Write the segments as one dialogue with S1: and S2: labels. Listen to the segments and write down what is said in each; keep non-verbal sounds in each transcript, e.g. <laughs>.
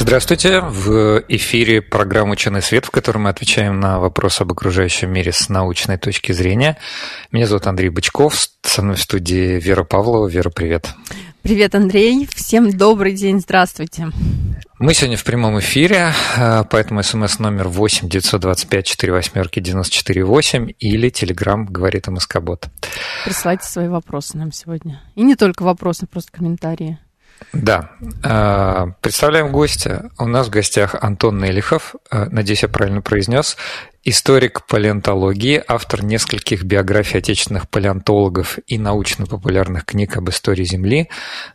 S1: Здравствуйте! В эфире программа «Ученый свет», в которой мы отвечаем на вопросы об окружающем мире с научной точки зрения. Меня зовут Андрей Бычков, со мной в студии Вера Павлова. Вера, привет!
S2: Привет, Андрей! Всем добрый день, здравствуйте!
S1: Мы сегодня в прямом эфире, э, поэтому смс номер 8 925 4 восьмерки 94 8 или телеграм говорит МСК-бот.
S2: Присылайте свои вопросы нам сегодня. И не только вопросы, просто комментарии.
S1: Да. Э, представляем гостя. У нас в гостях Антон Нелихов, э, надеюсь, я правильно произнес, историк палеонтологии, автор нескольких биографий отечественных палеонтологов и научно-популярных книг об истории Земли.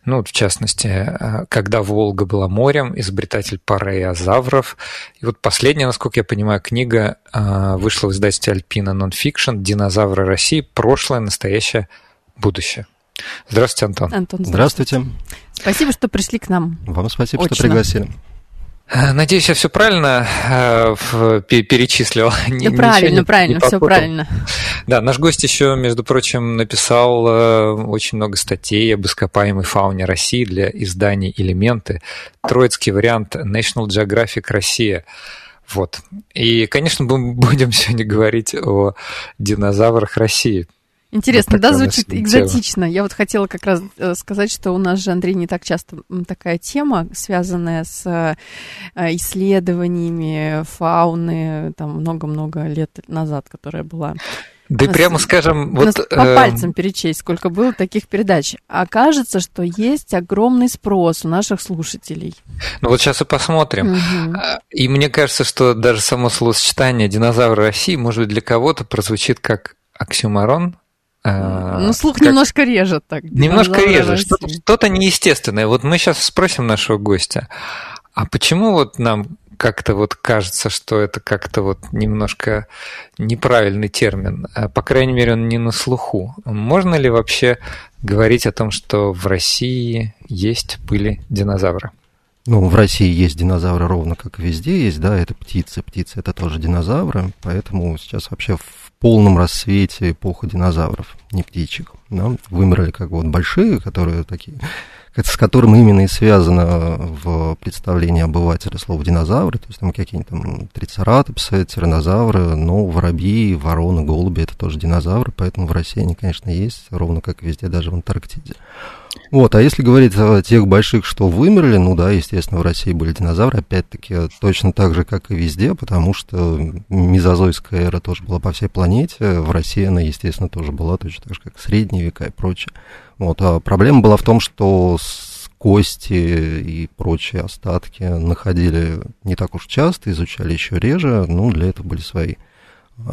S1: Ну, в частности, э, «Когда Волга была морем», изобретатель парейазавров. И вот последняя, насколько я понимаю, книга вышла в издательстве «Альпина Нонфикшн. Динозавры России. Прошлое, настоящее, будущее». Здравствуйте, Антон.
S2: Антон, здравствуйте. здравствуйте. Спасибо, что пришли к нам.
S3: Вам спасибо, Очно. что пригласили.
S1: Э, надеюсь, я все правильно э, перечислил. <laughs>
S2: Да правильно, не, правильно, не все правильно.
S1: Да, наш гость еще, между прочим, написал э, очень много статей об ископаемой фауне России для изданий «Элементы». Троицкий вариант National Geographic Россия. Вот. И, конечно, мы <laughs> будем сегодня говорить о динозаврах России.
S2: Интересно, да, звучит экзотично. Я вот хотела как раз э, сказать, что у нас же, Андрей, не так часто такая тема, связанная с э, исследованиями фауны, там много-много лет назад, которая была.
S1: Да прямо скажем, вот...
S2: По э... пальцам перечесть, сколько было таких передач. А кажется, что есть огромный спрос у наших слушателей.
S1: Ну вот сейчас и посмотрим. Угу. И мне кажется, что даже само словосочетание «динозавры России» может быть для кого-то прозвучит как оксюмарон,
S2: а, ну, слух как... немножко режет так.
S1: Немножко режет, что-то, что-то неестественное. Вот мы сейчас спросим нашего гостя, а почему вот нам как-то вот кажется, что это как-то вот немножко неправильный термин. А, по крайней мере, он не на слуху. Можно ли вообще говорить о том, что в России есть, были динозавры?
S3: Ну, в России есть динозавры ровно как и везде есть, да, это птицы. Птицы это тоже динозавры, поэтому сейчас вообще в полном рассвете эпоха динозавров, не птичек. Да? Вымерли как вот большие, которые такие, с которым именно и связано в представлении обывателя слово динозавры, то есть там какие-нибудь там трицератопсы, тиранозавры, но воробьи, вороны, голуби это тоже динозавры, поэтому в России они, конечно, есть, ровно как и везде, даже в Антарктиде. Вот, а если говорить о тех больших, что вымерли, ну да, естественно, в России были динозавры, опять-таки, точно так же, как и везде, потому что мезозойская эра тоже была по всей планете, в России она, естественно, тоже была, точно так же, как средние века и прочее. Вот, а проблема была в том, что кости и прочие остатки находили не так уж часто, изучали еще реже, ну, для этого были свои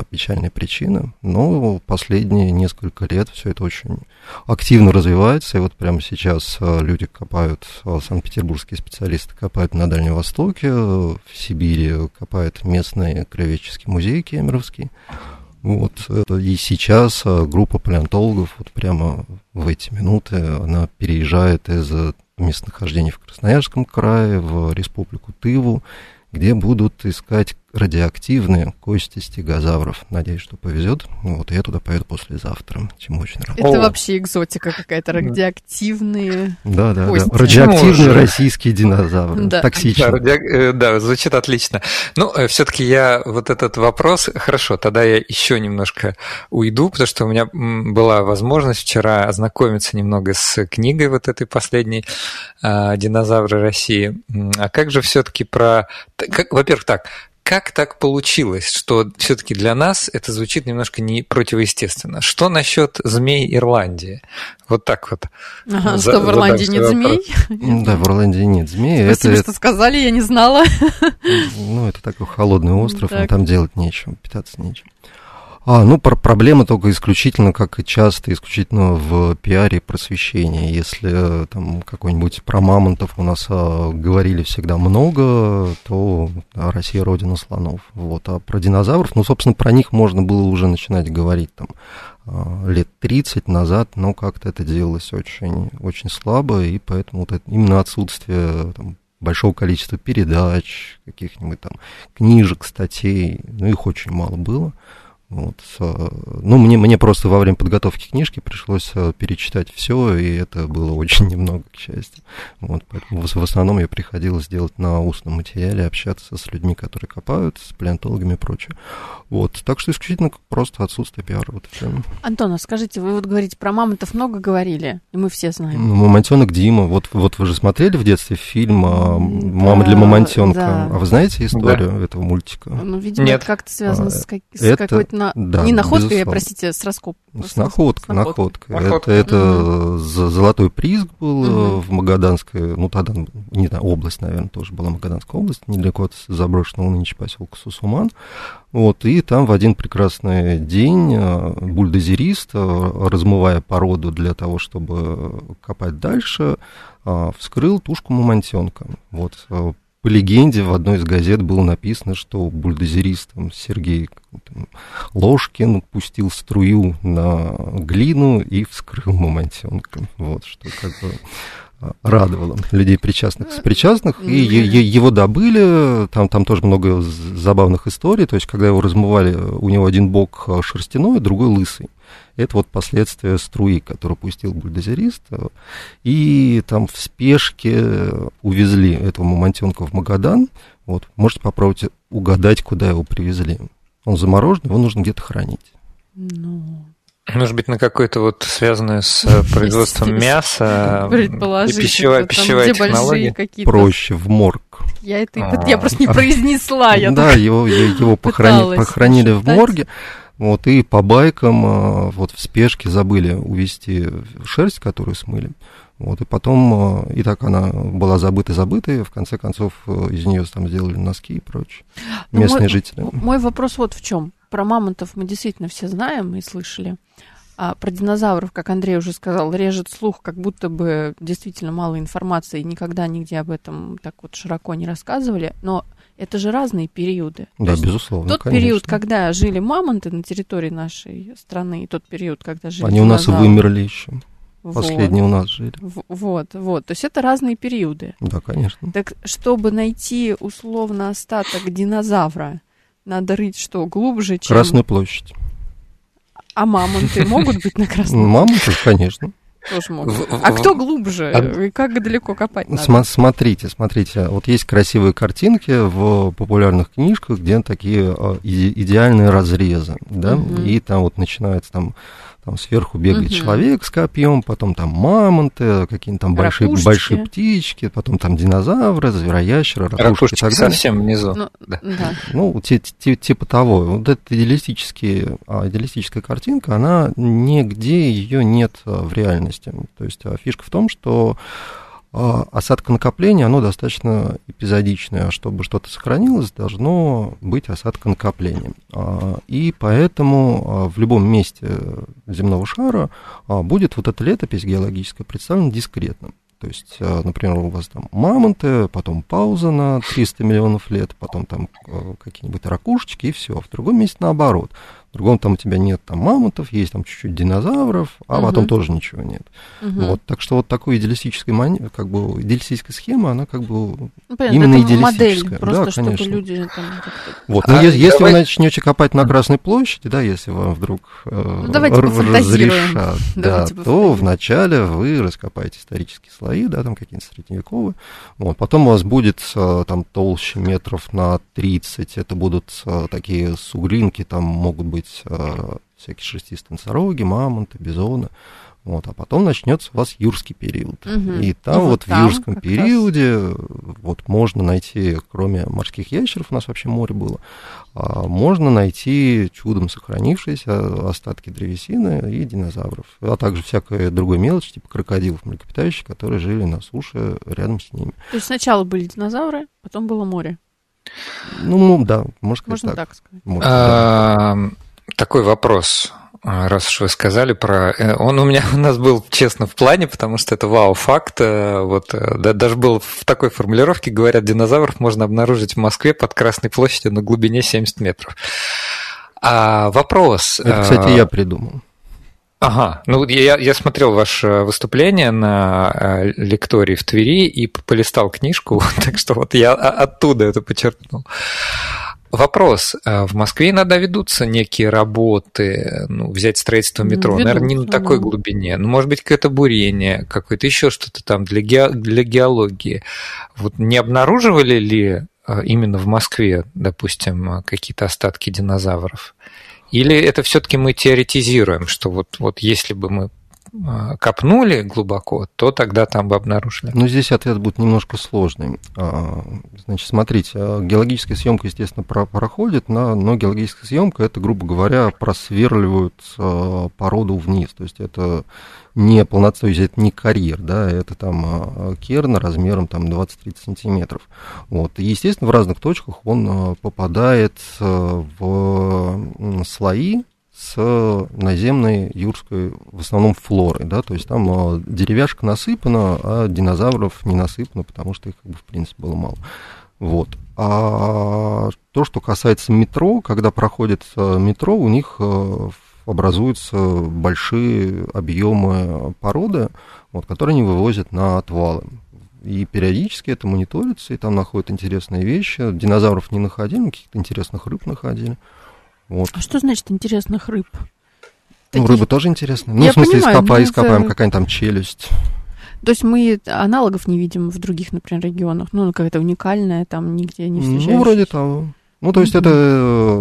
S3: печальные причины. Но последние несколько лет все это очень активно развивается. И вот прямо сейчас э, люди копают, э, санкт-петербургские специалисты копают на Дальнем Востоке, в Сибири копает местный краеведческий музей Кемеровский. Вот, и сейчас э, группа палеонтологов вот прямо в эти минуты она переезжает из местонахождения в Красноярском крае в республику Тыву, где будут искать радиоактивные кости стегозавров. Надеюсь, что повезет. Вот, я туда поеду послезавтра, чему очень рад.
S2: Это О. вообще экзотика какая-то, радиоактивные
S3: Да, да, кости. да. Радиоактивные ну, российские динозавры.
S1: Да.
S3: Токсичные.
S1: Да, ради... Э, да, звучит отлично. Ну, э, все-таки я вот этот вопрос... Хорошо, тогда я еще немножко уйду, потому что у меня была возможность вчера ознакомиться немного с книгой вот этой последней «Динозавры России». А как же все-таки про... Как... Во-первых, так, как так получилось, что все-таки для нас это звучит немножко не противоестественно? Что насчет змей Ирландии? Вот так вот.
S2: Ага, За, что в Ирландии нет змей?
S3: Да, в Ирландии нет змей.
S2: Спасибо, это, что сказали, я не знала.
S3: Ну, это такой холодный остров, так. там делать нечего, питаться нечем. А, ну, про проблема только исключительно, как и часто, исключительно в пиаре просвещения. Если там какой-нибудь про мамонтов у нас а, говорили всегда много, то Россия родина слонов. Вот. А про динозавров, ну, собственно, про них можно было уже начинать говорить там а, лет 30 назад, но как-то это делалось очень, очень слабо, и поэтому вот это, именно отсутствие там, большого количества передач, каких-нибудь там книжек, статей, ну, их очень мало было. Вот. Ну, мне, мне просто во время подготовки книжки пришлось э, перечитать все, и это было очень <laughs> немного, к счастью. Вот, поэтому в, в основном я приходилось делать на устном материале, общаться с людьми, которые копают, с палеонтологами и прочее. Вот. Так что исключительно просто отсутствие пиара. Вот
S2: Антон, а скажите, вы вот говорите, про мамонтов много говорили, и мы все знаем.
S3: Ну, мамонтенок Дима. Вот, вот вы же смотрели в детстве фильм а, «Мама да, для мамонтенка». Да. А вы знаете историю да. этого мультика?
S2: Ну, видимо, Нет. это как-то связано а, с, как, с какой-то на... Да, не находкой, я, простите, с раскоп.
S3: С находкой, находкой. находкой. Это, это угу. золотой приз был угу. в Магаданской, ну тогда, не знаю, область, наверное, тоже была Магаданская область, недалеко от заброшенного нынче поселка Сусуман. Вот, и там в один прекрасный день э, бульдозерист, э, размывая породу для того, чтобы копать дальше, вскрыл тушку мамонтенка. Вот, по легенде в одной из газет было написано, что бульдозерист там, Сергей Ложкин пустил струю на глину и вскрыл мамонтенка. Вот, что как бы радовало людей причастных с причастных, и его добыли, там, там тоже много забавных историй, то есть, когда его размывали, у него один бок шерстяной, другой лысый. Это вот последствия струи, которую пустил бульдозерист. И там в спешке увезли этого мамонтенка в Магадан. Вот, можете попробовать угадать, куда его привезли. Он заморожен, его нужно где-то хранить.
S1: Ну, может быть, на какое-то вот связанное с э, производством мяса и пищевая, пищевая технология?
S3: Проще, в морг.
S2: Я это, я просто не произнесла. Я
S3: да, его, его похоронили, похоронили в морге. Вот, и по байкам а, вот в спешке забыли увести шерсть, которую смыли. Вот, и потом, а, и так она была забыта-забыта, и в конце концов э, из нее там сделали носки и прочее. Ну, местные
S2: мой,
S3: жители.
S2: Мой вопрос вот в чем. Про мамонтов мы действительно все знаем и слышали. А про динозавров, как Андрей уже сказал, режет слух, как будто бы действительно мало информации, никогда нигде об этом так вот широко не рассказывали. Но это же разные периоды.
S3: Да, То безусловно.
S2: Тот
S3: конечно.
S2: период, когда жили мамонты на территории нашей страны, и тот период, когда жили
S3: Они у нас и вымерли еще. Вот. Последние у нас жили.
S2: Вот, вот. То есть это разные периоды.
S3: Да, конечно.
S2: Так чтобы найти условно остаток динозавра, надо рыть что, глубже, чем...
S3: Красную площадь.
S2: А мамонты <laughs> могут быть на Красной
S3: Мамонты, конечно.
S2: Тоже могут. А кто глубже? А... И как далеко копать надо?
S3: См- смотрите, смотрите. Вот есть красивые картинки в популярных книжках, где такие а, идеальные разрезы, да, угу. и там вот начинается там там сверху бегает угу. человек с копьем, потом там мамонты, какие-то там большие, большие птички, потом там динозавры, звероящеры, ракушки, ракушки и так
S1: далее. совсем внизу. Ну,
S2: да. Да.
S3: ну типа того. Вот эта идеалистические, а, идеалистическая картинка, она нигде ее нет а, в реальности. То есть а, фишка в том, что осадка накопления, оно достаточно эпизодичное. А чтобы что-то сохранилось, должно быть осадка накопления. А, и поэтому в любом месте земного шара будет вот эта летопись геологическая представлена дискретно. То есть, например, у вас там мамонты, потом пауза на 300 миллионов лет, потом там какие-нибудь ракушечки, и все. В другом месте наоборот. В другом там у тебя нет там мамонтов, есть там чуть-чуть динозавров, а угу. потом тоже ничего нет. Угу. Вот, так что вот такой идеалистической мани... как бы идеалистическая схема, она как бы ну, понятно, именно это идеалистическая.
S2: Модель, просто да, конечно. чтобы люди там...
S3: Вот, но а, если, если вы начнете копать на Красной площади, да, если вам вдруг э, ну, разрешат, <laughs> да, то вначале вы раскопаете исторические слои, да, там какие-нибудь средневековые, вот, потом у вас будет э, там толще метров на 30, это будут э, такие сугринки, там могут быть быть э, всякие шерстистые носороги, мамонты, бизоны. Вот, а потом начнется у вас юрский период. Угу. И там и вот, вот в юрском периоде раз... вот можно найти, кроме морских ящеров, у нас вообще море было, а, можно найти чудом сохранившиеся остатки древесины и динозавров, а также всякое другое мелочь, типа крокодилов, млекопитающих, которые жили на суше рядом с ними.
S2: То есть сначала были динозавры, потом было море?
S3: Ну, да, можно сказать Можно так. так сказать.
S1: Может, а, да. Такой вопрос. А, раз уж вы сказали про... Э, он у меня <laughs> у нас был, честно, в плане, потому что это вау-факт. Э, вот, э, да, даже был в такой формулировке, говорят, динозавров можно обнаружить в Москве под Красной площадью на глубине 70 метров. А вопрос...
S3: Это, кстати, я придумал.
S1: Ага, ну я, я смотрел ваше выступление на лектории в Твери и полистал книжку, <laughs> так что вот я оттуда это подчеркнул. Вопрос. А в Москве иногда ведутся некие работы, ну, взять строительство метро, Ведутся, наверное, не на такой да. глубине. Ну, может быть, какое-то бурение, какое-то еще что-то там для, ге... для геологии. Вот не обнаруживали ли а, именно в Москве, допустим, какие-то остатки динозавров? Или это все-таки мы теоретизируем, что вот, вот если бы мы копнули глубоко, то тогда там бы обнаружили.
S3: Ну, здесь ответ будет немножко сложный. А, значит, смотрите, а, геологическая съемка, естественно, проходит, но геологическая съемка это, грубо говоря, просверливают породу вниз. То есть это не полноценный, это не карьер, да, это там керн размером там 20-30 сантиметров. Вот. И, естественно, в разных точках он попадает в слои, с наземной юрской, в основном, флорой, да, то есть там а, деревяшка насыпана, а динозавров не насыпано, потому что их, как бы, в принципе, было мало. Вот. А то, что касается метро, когда проходит а, метро, у них а, образуются большие объемы породы, вот, которые они вывозят на отвалы. И периодически это мониторится, и там находят интересные вещи. Динозавров не находили, каких-то интересных рыб находили.
S2: Вот. А что значит интересных рыб?
S3: Ну, рыбы тоже интересные. Ну, Я в смысле, понимаю, ископа, ископаем, это... какая-нибудь там челюсть.
S2: То есть мы аналогов не видим в других, например, регионах? Ну, какая-то уникальная, там нигде не встречающаяся?
S3: Ну, вроде того. Ну, то есть это,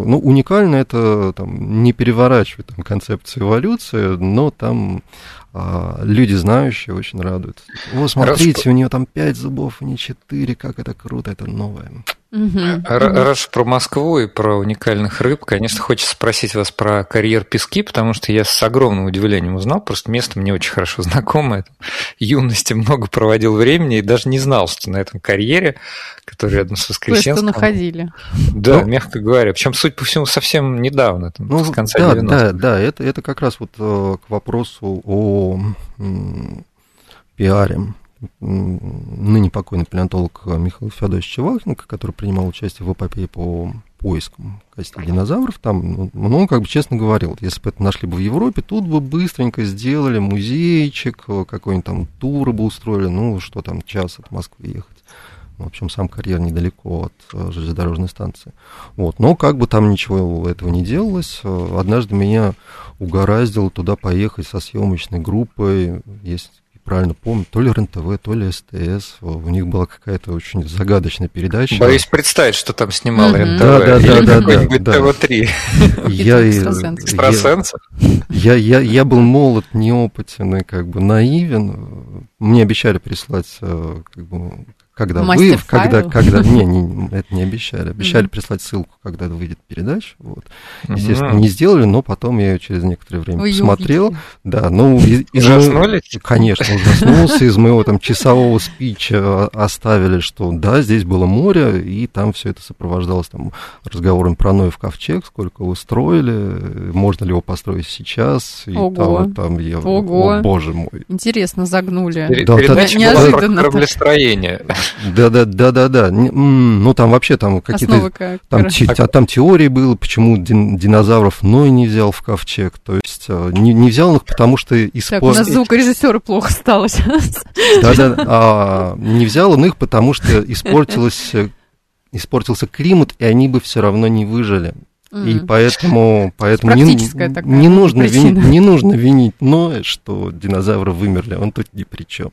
S3: ну, уникально это там, не переворачивает там, концепцию эволюции, но там а, люди знающие очень радуются. О, смотрите, Раз... у нее там пять зубов, а не четыре, как это круто, это новое.
S1: Угу. Раз про Москву и про уникальных рыб, конечно, хочется спросить вас про карьер пески, потому что я с огромным удивлением узнал, просто место мне очень хорошо знакомое. Юности много проводил времени и даже не знал, что на этом карьере, который рядом с Воскресенском...
S2: Кое-что находили.
S1: Да, ну, мягко говоря. Причем, судя по всему, совсем недавно, там, ну, с конца
S3: да, 90-х. Да, да, это, это как раз вот э, к вопросу о м, пиаре ныне покойный палеонтолог Михаил Федорович Чевахенко, который принимал участие в эпопее по поискам костей динозавров, там, ну, он как бы честно говорил, если бы это нашли бы в Европе, тут бы быстренько сделали музейчик, какой-нибудь там тур бы устроили, ну, что там, час от Москвы ехать. В общем, сам карьер недалеко от э, железнодорожной станции. Вот. Но как бы там ничего этого не делалось, э, однажды меня угораздило туда поехать со съемочной группой. Есть правильно помню, то ли РНТВ, то ли СТС. У них была какая-то очень загадочная передача.
S1: Боюсь представить, что там снимал mm-hmm. РНТВ.
S3: Да, да, да, да, да,
S1: да. ТВ-3.
S3: Я, я, я, я был молод, неопытен и как бы наивен. Мне обещали прислать э, как бы, когда вы, когда, когда, <laughs> не, не, это не обещали, обещали mm-hmm. прислать ссылку, когда выйдет передача, вот. Естественно, mm-hmm. не сделали, но потом я ее через некоторое время вы посмотрел, увидели. да, ну, из, из моего, конечно, ужаснулся, из моего там часового спича оставили, что да, здесь было море, и там все это сопровождалось там разговором про Ноев ковчег, сколько его строили, можно ли его построить сейчас, и
S2: Ого. там, там я, Ого.
S1: о, боже мой.
S2: Интересно, загнули.
S1: Да, Передача неожиданно. Про кораблестроение.
S3: Да, да, да, да, да. Ну там вообще там какие-то как? там, те, а там теории было, почему дин, динозавров Ной не взял в ковчег. То есть э, не, не взял их, потому что
S2: испортил. Так, у нас звукорежиссера плохо стало сейчас.
S3: Да, да. А, не взял он их, потому что испортилось испортился климат, и они бы все равно не выжили. И поэтому, <laughs> поэтому не, не, нужно винить, не нужно винить Ноя, что динозавры вымерли, он тут ни при чем.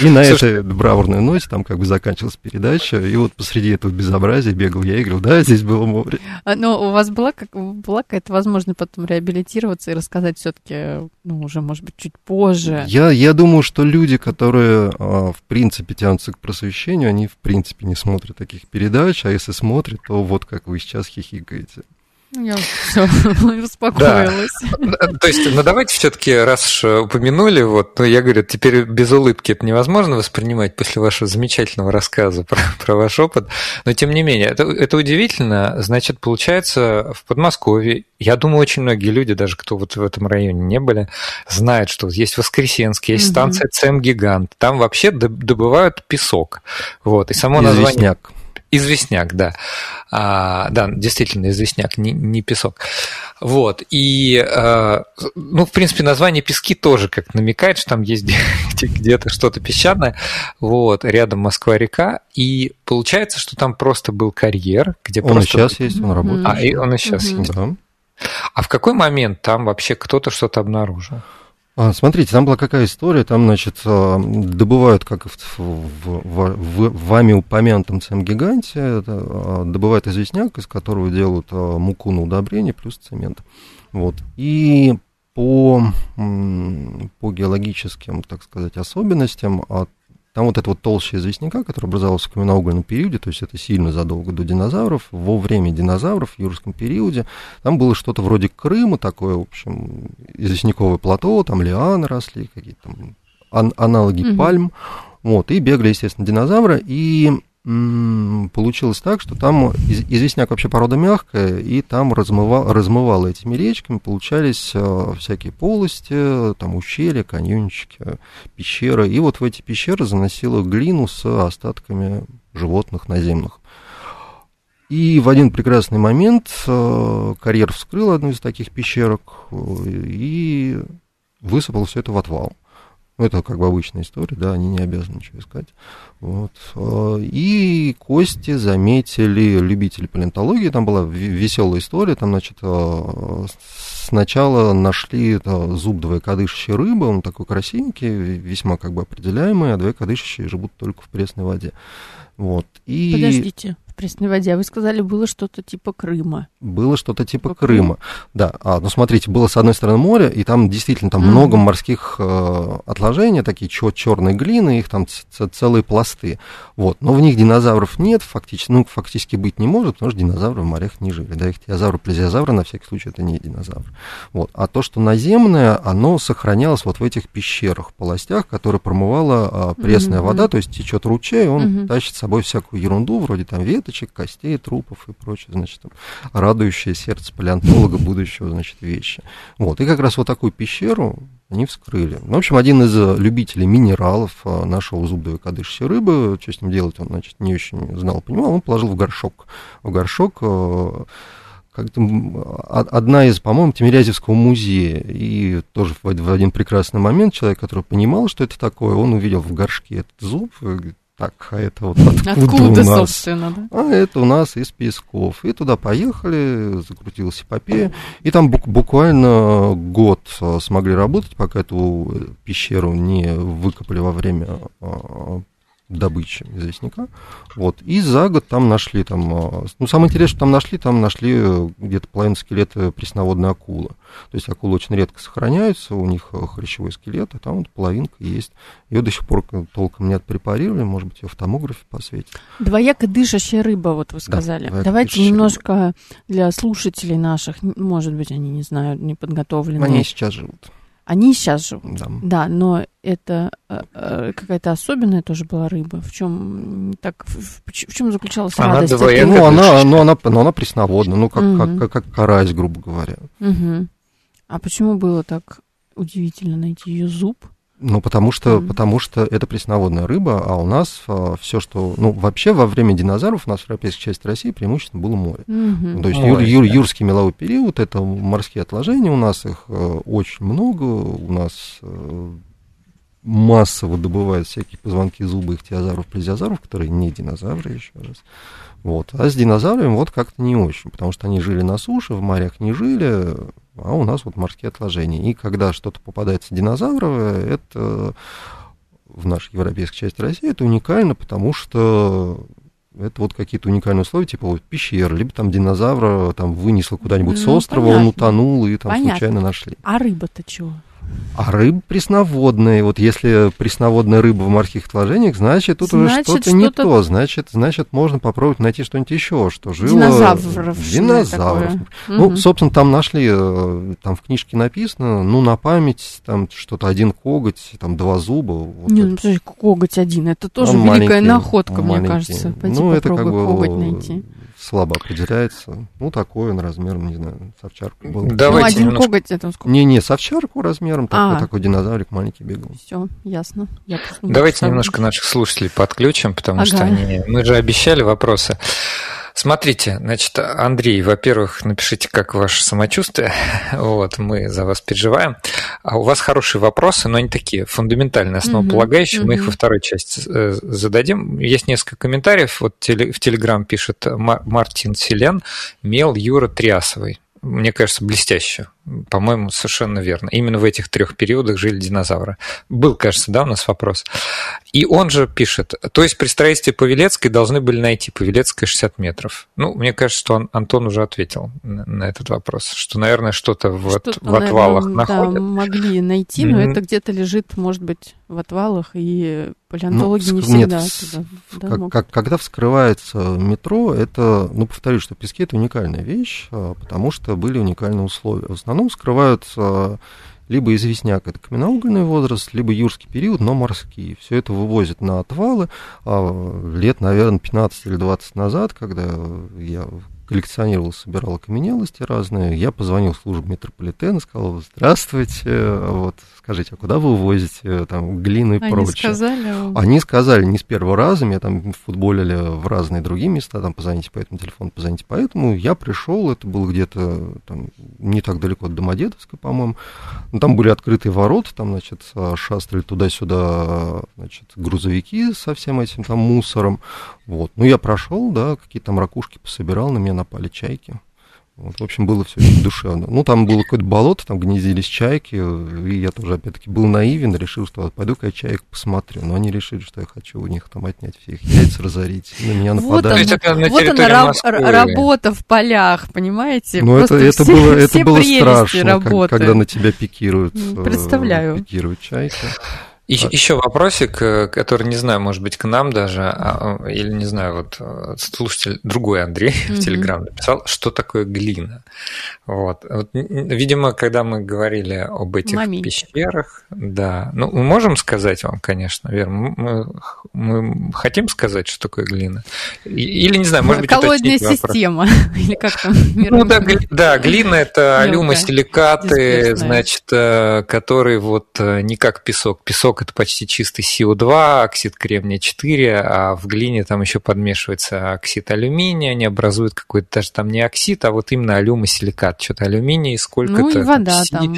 S3: И на Слушай, этой бравурной ноте там как бы заканчивалась передача, и вот посреди этого безобразия бегал я и говорил, да, здесь было море.
S2: А, но у вас была, как, была какая-то возможность потом реабилитироваться и рассказать все-таки, ну, уже, может быть, чуть позже?
S3: Я, я думаю, что люди, которые, а, в принципе, тянутся к просвещению, они, в принципе, не смотрят таких передач, а если смотрят, то вот как вы сейчас хихикаете.
S2: Я все, <laughs> успокоилась.
S1: Да. То есть, ну давайте все-таки, раз уж упомянули, вот, ну я говорю, теперь без улыбки это невозможно воспринимать после вашего замечательного рассказа про, <laughs> про ваш опыт, но тем не менее, это, это удивительно. Значит, получается, в Подмосковье, я думаю, очень многие люди, даже кто вот в этом районе не были, знают, что есть Воскресенский, есть угу. станция ЦМ-Гигант, там вообще добывают песок. Вот, и само название...
S3: Известняк.
S1: Да. А, да, действительно, известняк, не, не песок. Вот. И, а, ну, в принципе, название пески тоже как намекает, что там есть где-то что-то песчаное. Вот, рядом Москва-река. И получается, что там просто был карьер, где
S3: он
S1: просто...
S3: Он сейчас есть, он работает.
S1: А, и он и сейчас mm-hmm. есть. Да. А в какой момент там вообще кто-то что-то обнаружил?
S3: А, смотрите, там была какая история, там, значит, а, добывают, как в, в, в, в вами упомянутом цем-гиганте, а, добывают известняк, из которого делают муку на удобрение плюс цемент. Вот. И по, по геологическим, так сказать, особенностям там вот это вот толще известняка, который образовался в каменноугольном периоде, то есть это сильно задолго до динозавров, во время динозавров в юрском периоде, там было что-то вроде Крыма, такое, в общем, известняковое плато, там лианы росли, какие-то там ан- аналоги mm-hmm. пальм, вот, и бегали, естественно, динозавры, и получилось так, что там известняк вообще порода мягкая, и там размывал, размывало этими речками, получались э, всякие полости, там ущелья, каньончики, пещеры, и вот в эти пещеры заносило глину с остатками животных наземных. И в один прекрасный момент э, карьер вскрыл одну из таких пещерок э, и высыпал все это в отвал. Ну, это как бы обычная история, да, они не обязаны ничего искать. Вот. А, и Кости заметили любители палеонтологии, там была веселая история, там, значит, а, сначала нашли это, зуб двоекодышащей рыбы, он такой красивенький, весьма как бы определяемый, а двоекодышащие живут только в пресной воде. Вот.
S2: И... Подождите, пресной воде. А вы сказали, было что-то типа Крыма.
S3: Было что-то типа Крыма, да. А, ну, смотрите, было с одной стороны море, и там действительно там mm-hmm. много морских э, отложений, такие чер- черной глины, их там целые пласты. Вот. Но в них динозавров нет, фактически, ну, фактически быть не может, потому что динозавры в морях не жили. Да, их теозавры, плезиозавры, на всякий случай, это не динозавр. Вот. А то, что наземное, оно сохранялось вот в этих пещерах, полостях, которые промывала э, пресная mm-hmm. вода, то есть течет ручей, он mm-hmm. тащит с собой всякую ерунду, вроде там веток, веточек, костей, трупов и прочее, значит, там, радующее сердце палеонтолога будущего, значит, вещи. Вот, и как раз вот такую пещеру они вскрыли. Ну, в общем, один из э, любителей минералов э, нашел зуб кадышей рыбы, что с ним делать он, значит, не очень знал, понимал, он положил в горшок. В горшок э, как-то одна из, по-моему, Тимирязевского музея. И тоже в один прекрасный момент человек, который понимал, что это такое, он увидел в горшке этот зуб, говорит, так, а это вот откуда, откуда у нас? собственно, да? А это у нас из Песков. И туда поехали, закрутилась эпопея. И там буквально год а, смогли работать, пока эту пещеру не выкопали во время а, добычи известняка. Вот. И за год там нашли, там, а, ну, самое интересное, что там нашли, там нашли э, где-то половину скелета пресноводной акулы. То есть акулы очень редко сохраняются, у них э, хрящевой скелет, а там вот половинка есть. Ее до сих пор толком не отпрепарировали, может быть, ее в томографе посветят.
S2: Двояко дышащая рыба, вот вы сказали. Да, Давайте немножко рыба. для слушателей наших, может быть, они не знают, не подготовлены.
S3: Они сейчас живут.
S2: Они сейчас живут. Да, да но это э, э, какая-то особенная тоже была рыба. В чем так в, в чем заключалась она радость?
S3: Ну, она, ну, она, ну, она пресноводная, ну, как, угу. как, как, как карась, грубо говоря.
S2: Угу. А почему было так удивительно найти ее зуб?
S3: Ну, потому что, mm. потому что это пресноводная рыба, а у нас а, все, что... Ну, вообще во время динозавров у нас в европейской части России преимущественно было море. Mm-hmm. То есть Ой, юр, да. юрский меловой период, это морские отложения, у нас их а, очень много, у нас а, массово добывают всякие позвонки зубы ихтиозавров, плезиозавров, которые не динозавры еще раз. Вот. А с динозаврами вот как-то не очень, потому что они жили на суше, в морях не жили, а у нас вот морские отложения. И когда что-то попадается динозавровое, это в нашей европейской части России это уникально, потому что это вот какие-то уникальные условия, типа вот пещеры, либо там динозавра там вынесло куда-нибудь ну, с острова, понятно. он утонул, и там понятно. случайно нашли.
S2: А рыба-то чего?
S3: А рыбы пресноводные. Вот если пресноводная рыба в морских отложениях, значит, тут значит, уже что-то, что не то. Значит, значит, можно попробовать найти что-нибудь еще, что жило...
S2: Динозавров.
S3: Динозавров. Ну, угу. собственно, там нашли, э, там в книжке написано, ну, на память, там что-то один коготь, там два зуба.
S2: Вот не, ну, подожди, коготь один, это тоже Он великая находка, мне кажется. Пойти ну, это как бы коготь найти
S3: слабо определяется. Ну, такой он размером, не знаю, с овчарку был.
S2: Давайте ну, один немножко... коготь это сколько?
S3: Не-не, с овчарку размером, такой, а. такой динозаврик маленький бегал.
S2: Все, ясно. Я
S1: Давайте немножко наших слушателей подключим, потому ага. что они... Мы же обещали вопросы. Смотрите, значит, Андрей, во-первых, напишите, как ваше самочувствие. <laughs> Вот, мы за вас переживаем. А у вас хорошие вопросы, но они такие фундаментальные, основополагающие. Mm-hmm. Мы их во второй части э, зададим. Есть несколько комментариев. Вот в Телеграм пишет Мартин Селен, Мел Юра Триасовый мне кажется, блестяще. По-моему, совершенно верно. Именно в этих трех периодах жили динозавры. Был, кажется, да, у нас вопрос. И он же пишет, то есть при строительстве Павелецкой должны были найти Павелецкая 60 метров. Ну, мне кажется, что Антон уже ответил на этот вопрос, что, наверное, что-то в, что в отвалах наверное, находят. Да,
S2: могли найти, но mm-hmm. это где-то лежит, может быть, в отвалах, и палеонтологи ну, не всегда нет, туда,
S3: да, как, как, Когда вскрывается метро, это, ну, повторюсь, что пески – это уникальная вещь, а, потому что были уникальные условия. В основном скрываются либо известняк, это каменноугольный возраст, либо юрский период, но морские. Все это вывозят на отвалы. А лет, наверное, 15 или 20 назад, когда я коллекционировал, собирал окаменелости разные. Я позвонил в службу метрополитена, сказал, здравствуйте, вот, скажите, а куда вы увозите там глину и
S2: Они
S3: прочее?
S2: Сказали?
S3: Они сказали не с первого раза, меня там футболили в разные другие места, там позвоните по этому телефону, позвоните по этому. Я пришел, это было где-то там, не так далеко от Домодедовской, по-моему. Ну, там были открытые ворота, там, значит, шастали туда-сюда, значит, грузовики со всем этим там мусором. Вот. Ну, я прошел, да, какие-то там ракушки пособирал, на меня напали чайки. Вот, в общем, было все очень душевно. Ну, там было какое-то болото, там гнездились чайки, и я тоже, опять-таки, был наивен, решил, что пойду-ка я чаек посмотрю. Но они решили, что я хочу у них там отнять все их яйца, разорить. На меня нападали.
S2: Вот, он, вот она раб, работа в полях, понимаете?
S3: Ну, это, это все, было, это было страшно, как, когда на тебя пикируют.
S2: Представляю.
S3: Э, пикируют чайки.
S1: Еще, еще вопросик, э, который, не знаю, может быть, к нам даже, а, или, не знаю, вот э, слушатель, другой Андрей mm-hmm. <laughs> в Телеграм написал, что такое глина. Вот. вот. Видимо, когда мы говорили об этих Моменте. пещерах, да, ну, мы можем сказать вам, конечно, Вера, мы, мы хотим сказать, что такое глина? Или, не знаю, может быть,
S2: Колодная система, <laughs> или как там?
S1: Ну, да, да, глина – это алюмосиликаты, значит, э, которые вот не как песок. Песок это почти чистый СО2, оксид кремния 4, а в глине там еще подмешивается оксид алюминия, они образуют какой-то даже там не оксид, а вот именно алюмосиликат, что-то алюминий, сколько-то. Ну
S2: и вода там,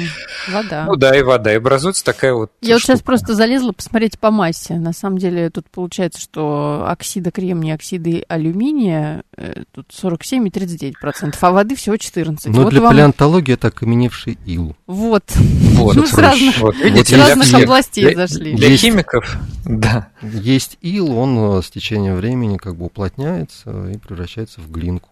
S2: вода.
S1: Ну да, и вода, и образуется такая вот
S2: Я штука. вот сейчас просто залезла посмотреть по массе. На самом деле тут получается, что оксида кремния, оксиды алюминия э, тут 47 и 39 процентов, а воды всего 14.
S3: Ну вот для вам... палеонтологии это окаменевший ил.
S2: Вот. Вот. <laughs> Ну, с разных, вот, видите, с разных областей зашли.
S1: Для есть, химиков, да.
S3: Есть ил, он э, с течением времени как бы уплотняется и превращается в глинку.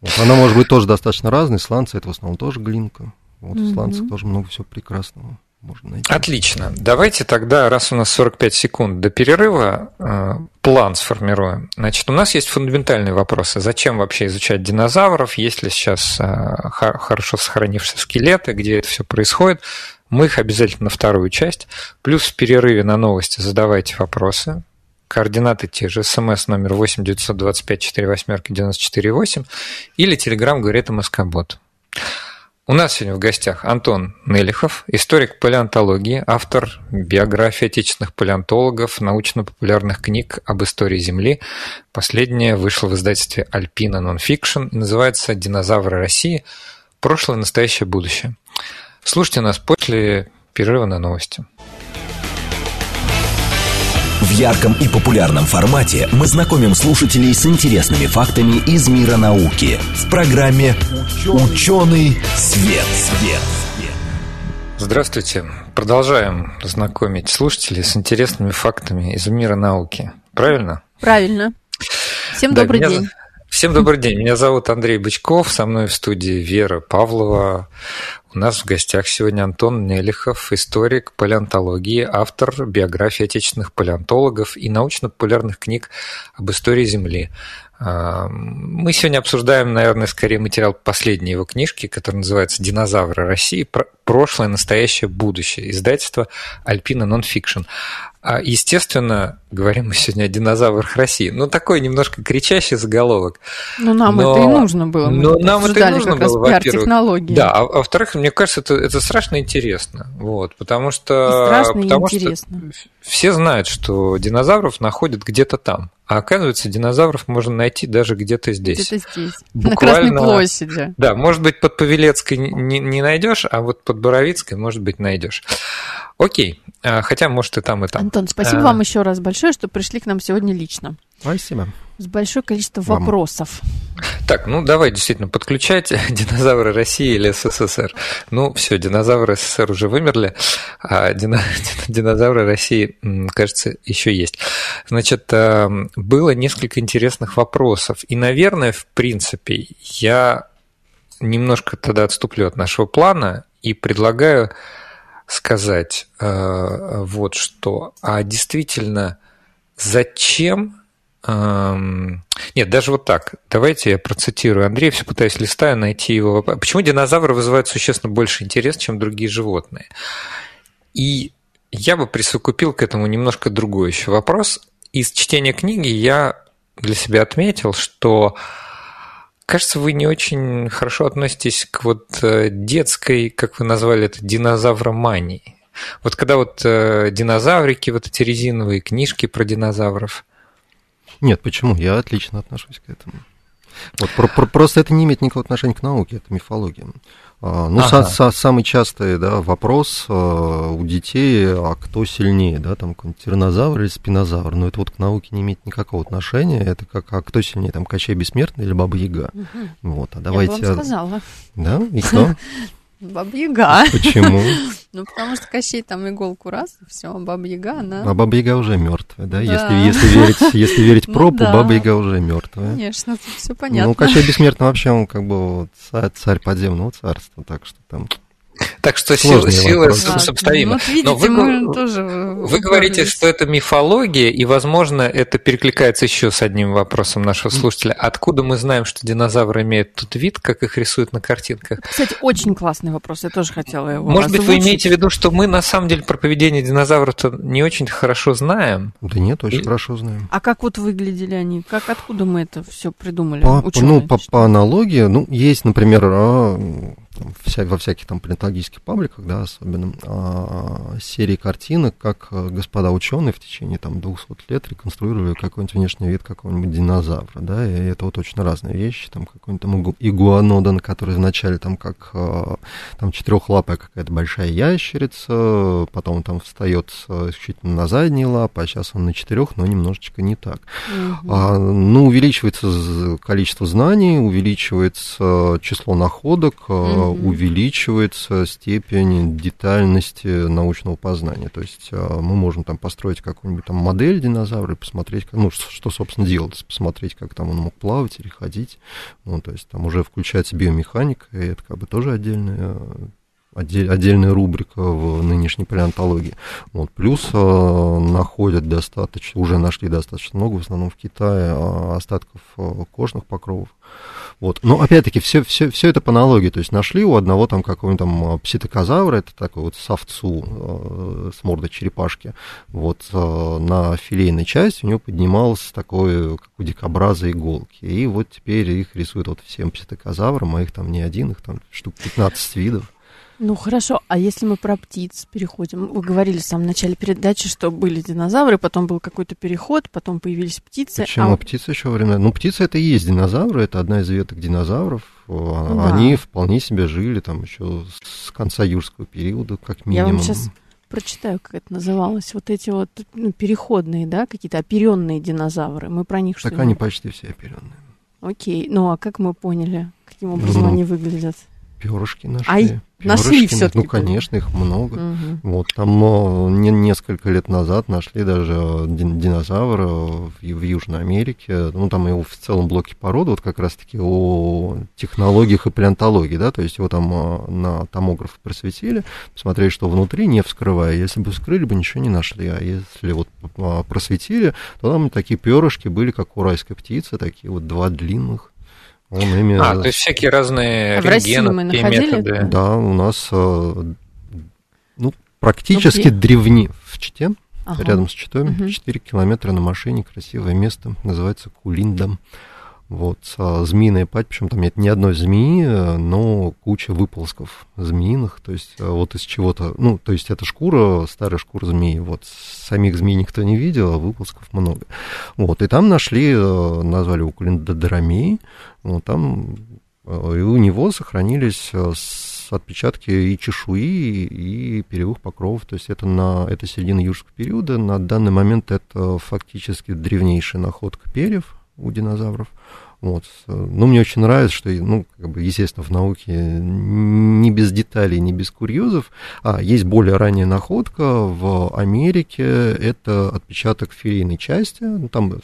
S3: Вот. Она может быть тоже достаточно разной. Сланцы это в основном тоже глинка. Вот в сланцах тоже много всего прекрасного можно найти.
S1: Отлично. Давайте тогда, раз у нас 45 секунд до перерыва, э, план сформируем. Значит, у нас есть фундаментальные вопросы. Зачем вообще изучать динозавров? Есть ли сейчас э, хорошо сохранившиеся скелеты? Где это все происходит? Мы их обязательно на вторую часть. Плюс в перерыве на новости задавайте вопросы. Координаты те же. СМС номер 8 925 48 94 8 или Телеграм говорит МСК-бот. У нас сегодня в гостях Антон Нелихов, историк палеонтологии, автор биографии отечественных палеонтологов, научно-популярных книг об истории Земли. Последняя вышла в издательстве Альпина Нонфикшн и называется «Динозавры России. Прошлое, настоящее, будущее». Слушайте нас после перерыва на новости.
S4: В ярком и популярном формате мы знакомим слушателей с интересными фактами из мира науки в программе «Ученый свет». свет.
S1: Здравствуйте. Продолжаем знакомить слушателей с интересными фактами из мира науки. Правильно?
S2: Правильно. Всем да, добрый день.
S1: Всем добрый день. Меня зовут Андрей Бычков. Со мной в студии Вера Павлова. Нас в гостях сегодня Антон Нелихов, историк палеонтологии, автор биографии отечественных палеонтологов и научно-популярных книг об истории Земли. А, мы сегодня обсуждаем, наверное, скорее материал последней его книжки, который называется «Динозавры России. Прошлое, настоящее, будущее». Издательство «Альпина Нонфикшн». А, естественно, говорим мы сегодня о динозаврах России. Ну, такой немножко кричащий заголовок.
S2: Ну, нам но, это и нужно было. Мы
S1: но нам это и нужно было,
S2: во-первых.
S1: Да, а, а во-вторых, мне кажется, это, это страшно интересно. Вот, потому что...
S2: И страшно
S1: потому
S2: и интересно.
S1: Что все знают, что динозавров находят где-то там. А оказывается, динозавров можно найти даже где-то здесь.
S2: Где-то здесь. Буквально, на Красной площади.
S1: Да, может быть, под Павелецкой не, не найдешь, а вот под Боровицкой, может быть, найдешь. Окей, а, хотя, может, и там, и там.
S2: Антон, спасибо а... вам еще раз большое, что пришли к нам сегодня лично.
S3: Спасибо.
S2: С большое количество вам. вопросов.
S1: Так, ну давай действительно подключать <laughs> динозавры России или СССР. Ну все, динозавры СССР уже вымерли, а <laughs> динозавры России, кажется, еще есть. Значит, а, было несколько интересных вопросов. И, наверное, в принципе, я немножко тогда отступлю от нашего плана и предлагаю сказать э, вот что. А действительно, зачем... Нет, даже вот так. Давайте я процитирую Андрея, все пытаюсь листая найти его. Почему динозавры вызывают существенно больше интерес, чем другие животные? И я бы присовокупил к этому немножко другой еще вопрос. Из чтения книги я для себя отметил, что Кажется, вы не очень хорошо относитесь к вот э, детской, как вы назвали это, динозавромании. Вот когда вот э, динозаврики, вот эти резиновые книжки про динозавров.
S3: Нет, почему? Я отлично отношусь к этому. Вот, про, про, просто это не имеет никакого отношения к науке, это мифология. А, ну, ага. са, са, самый частый да, вопрос а, у детей, а кто сильнее, да, там какой-нибудь тиранозавр или спинозавр. Но это вот к науке не имеет никакого отношения. Это как, а кто сильнее, там, Кощей Бессмертный или Баба Яга.
S2: Угу.
S3: Вот, а давайте...
S2: Я бы вам сказала.
S3: Да? И кто? <laughs> <laughs>
S2: Баба-яга.
S3: Почему? <laughs>
S2: Ну, потому что Кощей там иголку раз, все, Баба-яга, она...
S3: А Баба-яга уже мертвая, да? Если, если верить, <laughs> если верить ну пропу, ну, да. Баба-яга уже мертвая.
S2: Конечно, тут все понятно.
S3: Ну, Кощей Бессмертный вообще, он как бы царь, царь подземного царства, так что там
S1: так что сила, сила сопоставима.
S2: Вот видите, Но вы, мы тоже
S1: вы говорите, что это мифология, и, возможно, это перекликается еще с одним вопросом нашего слушателя. Откуда мы знаем, что динозавры имеют тут вид, как их рисуют на картинках?
S2: Кстати, очень классный вопрос, я тоже хотела его
S1: Может
S2: озвучить.
S1: быть, вы имеете в виду, что мы на самом деле про поведение динозавров-то не очень хорошо знаем?
S3: Да нет, очень и... хорошо знаем.
S2: А как вот выглядели они? Как, откуда мы это все придумали?
S3: По, ну, по, по аналогии, ну, есть, например, а, там, вся, во всяких там палеонтологических пабликах, да, особенно, а, серии картинок, как э, господа ученые в течение там 200 лет реконструировали какой-нибудь внешний вид какого-нибудь динозавра, да, и это вот очень разные вещи, там какой-нибудь там игуанодон, который вначале там как э, там четырехлапая какая-то большая ящерица, потом там встает исключительно на задние лапы, а сейчас он на четырех, но немножечко не так. Угу. А, ну, увеличивается количество знаний, увеличивается число находок, угу увеличивается степень детальности научного познания. То есть а, мы можем там построить какую-нибудь там модель динозавра и посмотреть, ну, что, собственно, делать, посмотреть, как там он мог плавать или ходить. Ну, то есть там уже включается биомеханика, и это как бы тоже отдельная отдель, отдельная рубрика в нынешней палеонтологии. Вот. Плюс э, находят достаточно, уже нашли достаточно много, в основном в Китае, э, остатков э, кожных покровов. Вот. Но опять-таки все, все, все это по аналогии. То есть нашли у одного там какого-нибудь там пситокозавра, это такой вот совцу э, с мордой черепашки. Вот э, на филейной части у него поднималось такое, как у дикобраза иголки. И вот теперь их рисуют вот всем пситокозаврам, а их там не один, их там штук 15 видов.
S2: Ну хорошо, а если мы про птиц переходим? Вы говорили в самом начале передачи, что были динозавры, потом был какой-то переход, потом появились птицы.
S3: Почему а... птицы еще время? Ну, птицы это и есть динозавры, это одна из веток динозавров. А, да. Они вполне себе жили там еще с конца юрского периода, как минимум.
S2: Я вам сейчас прочитаю, как это называлось. Вот эти вот ну, переходные, да, какие-то оперенные динозавры. Мы про них
S3: что Так они почти все оперенные.
S2: Окей. Ну а как мы поняли, каким образом ну, они выглядят?
S3: Перышки нашли. Ай,
S2: нашли все-таки.
S3: Ну, конечно, их много. Угу. Вот там о, не, несколько лет назад нашли даже динозавра в, в Южной Америке. Ну, там его в целом блоке породы, вот как раз-таки о технологиях и палеонтологии, да, то есть его там а, на томограф просветили, посмотрели, что внутри, не вскрывая. Если бы вскрыли бы, ничего не нашли. А если вот просветили, то там такие перышки были, как у райской птицы, такие вот два длинных.
S1: Он ими... А, то есть всякие разные
S2: а рентгены, методы.
S3: Да, у нас э, ну, практически ну, древни в Чите, ага. рядом с Читой, угу. 4 километра на машине, красивое место, называется Кулиндом. Вот, а змеиная причем там нет ни одной змеи, но куча выползков змеиных, то есть а, вот из чего-то, ну, то есть это шкура, старая шкура змеи, вот, самих змей никто не видел, а выползков много. Вот, и там нашли, э, назвали его Кулиндодоромей, вот, там э, и у него сохранились э, отпечатки и чешуи, и перьевых покровов. То есть это, на, это середина юрского периода. На данный момент это фактически древнейшая находка перьев у динозавров. Вот. Ну, мне очень нравится, что, ну, как бы, естественно, в науке не без деталей, не без курьезов. А, есть более ранняя находка в Америке, это отпечаток филейной части, ну, там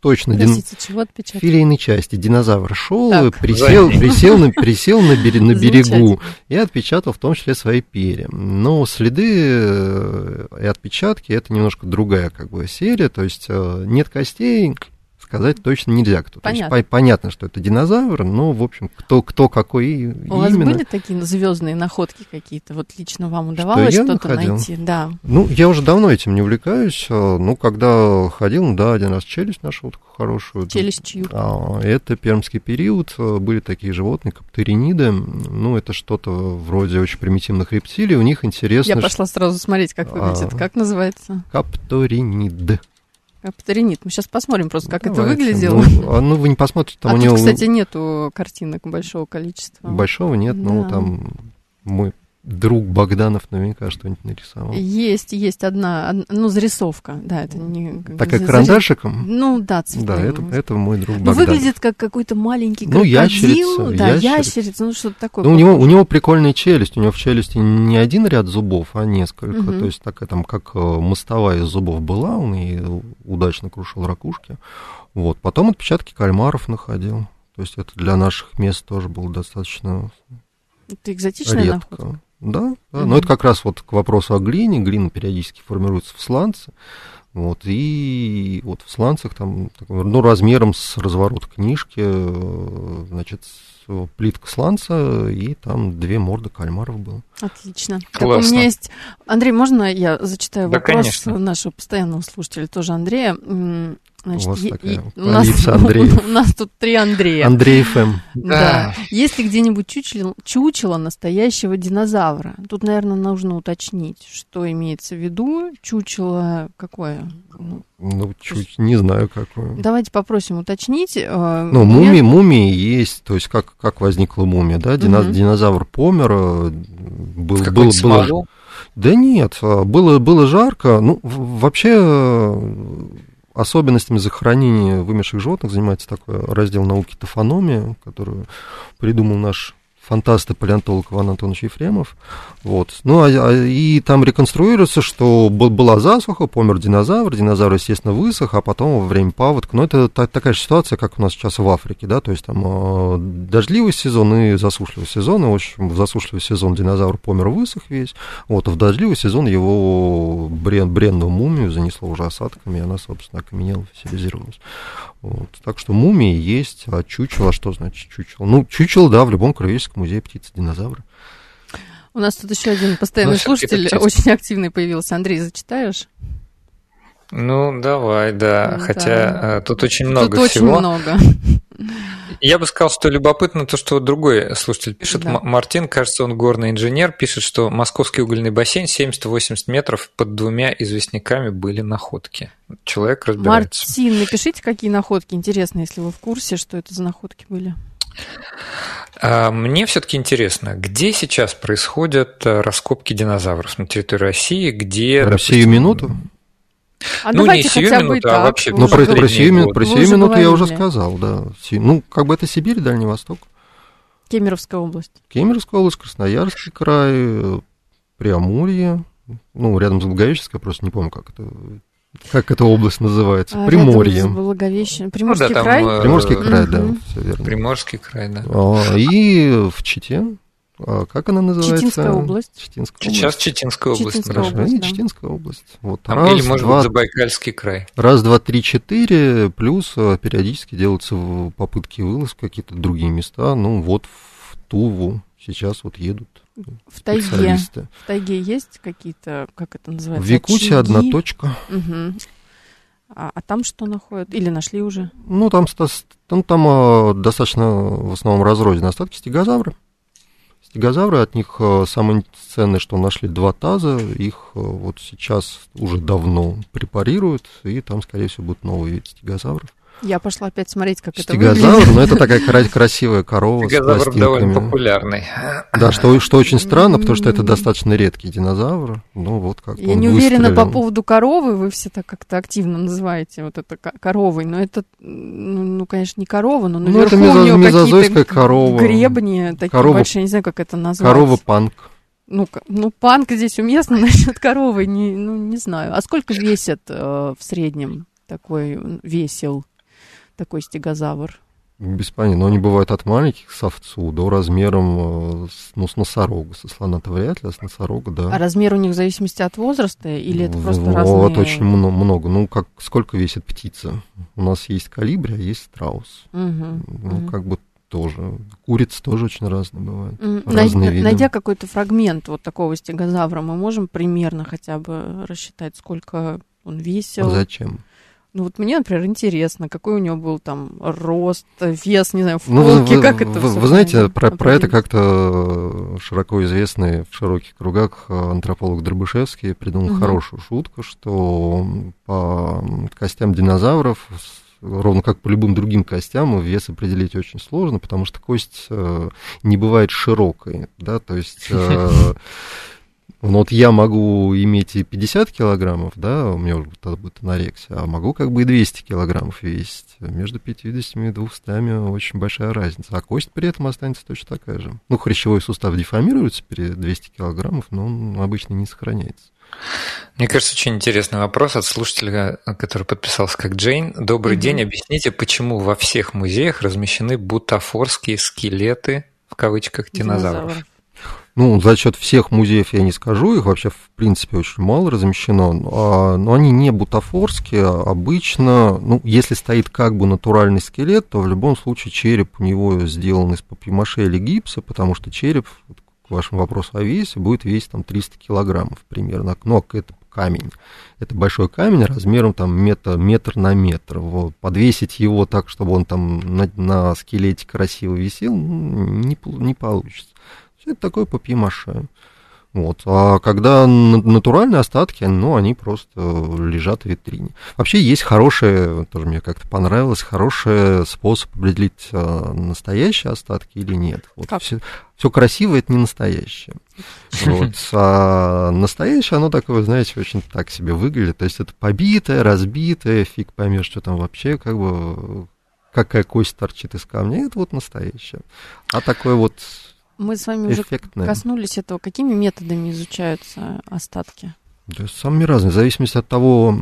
S3: точно
S2: Простите, дин... чего отпечаток?
S3: филейной части. Динозавр шел, так, присел, присел, на, присел на, бере, на берегу и отпечатал в том числе свои перья. Но следы э, и отпечатки это немножко другая как бы серия, то есть э, нет костей, сказать точно нельзя. Кто. Понятно. То есть, по- понятно, что это динозавр, но, в общем, кто, кто какой У
S2: именно. вас были такие звездные находки какие-то? Вот лично вам удавалось что что-то найти?
S3: Да. Ну, я уже давно этим не увлекаюсь. А, ну, когда ходил, ну, да, один раз челюсть нашел такую хорошую.
S2: Челюсть чью?
S3: А, это пермский период. А, были такие животные, каптериниды. Ну, это что-то вроде очень примитивных рептилий. У них интересно...
S2: Я пошла сразу смотреть, как выглядит. А, как называется?
S3: Капторинид.
S2: Аптеринит. Мы сейчас посмотрим просто, как Давайте. это выглядело.
S3: Ну, а, ну, вы не посмотрите, там
S2: а
S3: у
S2: тут,
S3: него...
S2: кстати, нету картинок большого количества.
S3: Большого нет, да. но там мы друг Богданов наверняка что-нибудь нарисовал.
S2: Есть, есть одна, ну, зарисовка, да, это не...
S3: Так как карандашиком?
S2: Ну, да, цветным.
S3: Да, это, это мой друг
S2: ну,
S3: Богданов.
S2: выглядит как какой-то маленький
S3: ну, крокодил. Ящерица,
S2: да, ящерица, ящерица ну, что-то такое.
S3: Ну, у него, у него прикольная челюсть, у него в челюсти не один ряд зубов, а несколько, угу. то есть такая там, как э, мостовая из зубов была, он и удачно крушил ракушки. Вот, потом отпечатки кальмаров находил, то есть это для наших мест тоже было достаточно
S2: это экзотичная
S3: редко. находка. Да, да. Mm-hmm. но это как раз вот к вопросу о глине. Глина периодически формируется в сланце. Вот, и вот в сланцах там, ну, размером с разворот книжки, э, значит, плитка сланца, и там две морды кальмаров было.
S2: Отлично. Так, у меня есть... Андрей, можно я зачитаю да, вопрос конечно. нашего постоянного слушателя, тоже Андрея?
S3: Значит, у вас такая и, у, нас, <laughs>
S2: у нас тут три Андрея.
S3: Андрей ФМ.
S2: Да. да. Есть ли где-нибудь чучело, чучело настоящего динозавра? Тут, наверное, нужно уточнить, что имеется в виду. Чучело какое?
S3: Ну, чуть не знаю какое.
S2: Давайте попросим уточнить.
S3: Э, ну, мумии, меня... мумии есть, то есть как, как возникла мумия, да? Дина, угу. Динозавр помер, э, был, был, было... Да нет, э, было, было жарко. Ну, вообще особенностями захоронения вымерших животных занимается такой раздел науки тофономия, которую придумал наш фантаст и палеонтолог Иван Антонович Ефремов. Вот. Ну, а, а, и там реконструируется, что была засуха, помер динозавр, динозавр, естественно, высох, а потом во время паводка, ну, это та, такая же ситуация, как у нас сейчас в Африке, да, то есть там э, дождливый сезон и засушливый сезон, и, в общем, в засушливый сезон динозавр помер, высох весь, вот, а в дождливый сезон его брен, бренную мумию занесло уже осадками, и она, собственно, окаменела, фосилизировалась. Вот. Так что мумии есть, а чучело, что значит чучело? Ну, чучело, да, в любом краеведческом музее птицы, динозавры.
S2: У нас тут еще один постоянный ну, слушатель, очень активный появился. Андрей, зачитаешь?
S1: Ну, давай, да. Ну, Хотя да. тут очень много
S2: тут
S1: всего.
S2: очень много.
S1: Я бы сказал, что любопытно то, что другой слушатель пишет. Да. Мартин, кажется, он горный инженер, пишет, что московский угольный бассейн 70-80 метров под двумя известняками были находки. Человек разбирается.
S2: Мартин, напишите, какие находки. Интересно, если вы в курсе, что это за находки были.
S1: А, мне все-таки интересно, где сейчас происходят э, раскопки динозавров на территории России, где...
S3: Россию допустим, минуту?
S2: А ну, не сию минуту, а
S1: вообще
S3: Ну, про, про сию, про сию минуту я уже сказал, да. Ну, как бы это Сибирь, Дальний Восток.
S2: Кемеровская область.
S3: Кемеровская область, Красноярский край, Преамурье, ну, рядом с Благовещенской, я просто не помню, как это как эта область называется? А, Приморье.
S2: Благовещен. Приморский ну, да, край?
S3: Там, Приморский край, да,
S1: все верно. Приморский край, да.
S3: А, и в Чите. А как она называется?
S2: Читинская область.
S1: Читинская область. Сейчас Читинская область.
S2: Читинская Хорошо. область,
S3: да. Читинская область. Вот.
S1: Там, раз, или, может два, быть, Забайкальский край.
S3: Раз, два, три, четыре, плюс периодически делаются попытки вылазки в какие-то другие места. Ну, вот в Туву сейчас вот едут
S2: в тайге. В тайге есть какие-то, как это называется?
S3: В Якутии одна точка.
S2: Угу. А, а там что находят? Или нашли уже?
S3: Ну, там, там, там а, достаточно в основном разрозненные остатки стегозавра. Стегозавры, от них а, самое ценное, что нашли два таза, их а, вот сейчас уже давно препарируют, и там, скорее всего, будут новые виды стегозавров.
S2: Я пошла опять смотреть, как
S3: Стегозавр,
S2: это выглядит.
S3: но это такая красивая корова
S1: Стегозавр довольно популярный.
S3: Да, что, что очень странно, потому что это достаточно редкий динозавр. Ну, вот как
S2: Я не уверена по поводу коровы, вы все так как-то активно называете вот это коровой, но это, ну, ну конечно, не корова, но наверху ну, это у нее какие-то
S3: корова.
S2: гребни такие корова, большие, я не знаю, как это назвать.
S3: Корова-панк.
S2: Ну, ну, панк здесь уместно <laughs> насчет коровы, не, ну, не знаю. А сколько весит э, в среднем такой весел? Такой стегозавр?
S3: Без понятия, но они бывают от маленьких с овцу до размером, э, ну, с носорога. Со слона-то вряд ли, а с носорога, да.
S2: А размер у них в зависимости от возраста или это просто
S3: вот,
S2: разные?
S3: Вот очень много. Ну, как, сколько весит птица? У нас есть калибри, а есть страус.
S2: Угу,
S3: ну, угу. как бы тоже. Курицы тоже очень разные бывают.
S2: Mm, разные виды. Найдя какой-то фрагмент вот такого стегозавра, мы можем примерно хотя бы рассчитать, сколько он весил?
S3: А зачем?
S2: Ну вот мне, например, интересно, какой у него был там рост, вес, не знаю, в ну, полке, вы, как это
S3: Вы, вы знаете, про, про это как-то широко известный в широких кругах антрополог Дробышевский придумал угу. хорошую шутку, что по костям динозавров ровно как по любым другим костям, вес определить очень сложно, потому что кость э, не бывает широкой, да, то есть <laughs> э, Ну вот я могу иметь и 50 килограммов, да, у меня тогда будет анорексия, а могу как бы и 200 килограммов весить. Между 50 и 200 очень большая разница, а кость при этом останется точно такая же. Ну, хрящевой сустав деформируется при 200 килограммов, но он обычно не сохраняется.
S1: Мне кажется, очень интересный вопрос от слушателя, который подписался как Джейн. Добрый mm-hmm. день, объясните, почему во всех музеях размещены бутафорские скелеты, в кавычках, динозавров? динозавров.
S3: Ну, за счет всех музеев я не скажу, их вообще, в принципе, очень мало размещено, а, но они не бутафорские, а обычно, ну, если стоит как бы натуральный скелет, то в любом случае череп у него сделан из папье-маше или гипса, потому что череп, к вашему вопросу о весе, будет весить там 300 килограммов примерно, но это камень. Это большой камень размером там метр, метр на метр. Вот. Подвесить его так, чтобы он там на, на скелете красиво висел, не, не получится. Это такое папье-маше. Вот. А когда натуральные остатки, ну, они просто лежат в витрине. Вообще есть хороший, тоже мне как-то понравилось, хороший способ определить, а, настоящие остатки или нет. Вот
S2: как?
S3: Все, все красиво, это не настоящее. Вот. <laughs> А настоящее, оно такое, знаете, очень так себе выглядит. То есть это побитое, разбитое, фиг поймешь, что там вообще, как бы, какая кость торчит из камня. Это вот настоящее. А такое вот
S2: мы с вами уже коснулись этого. Какими методами изучаются остатки?
S3: Да, самыми разными, в зависимости от того,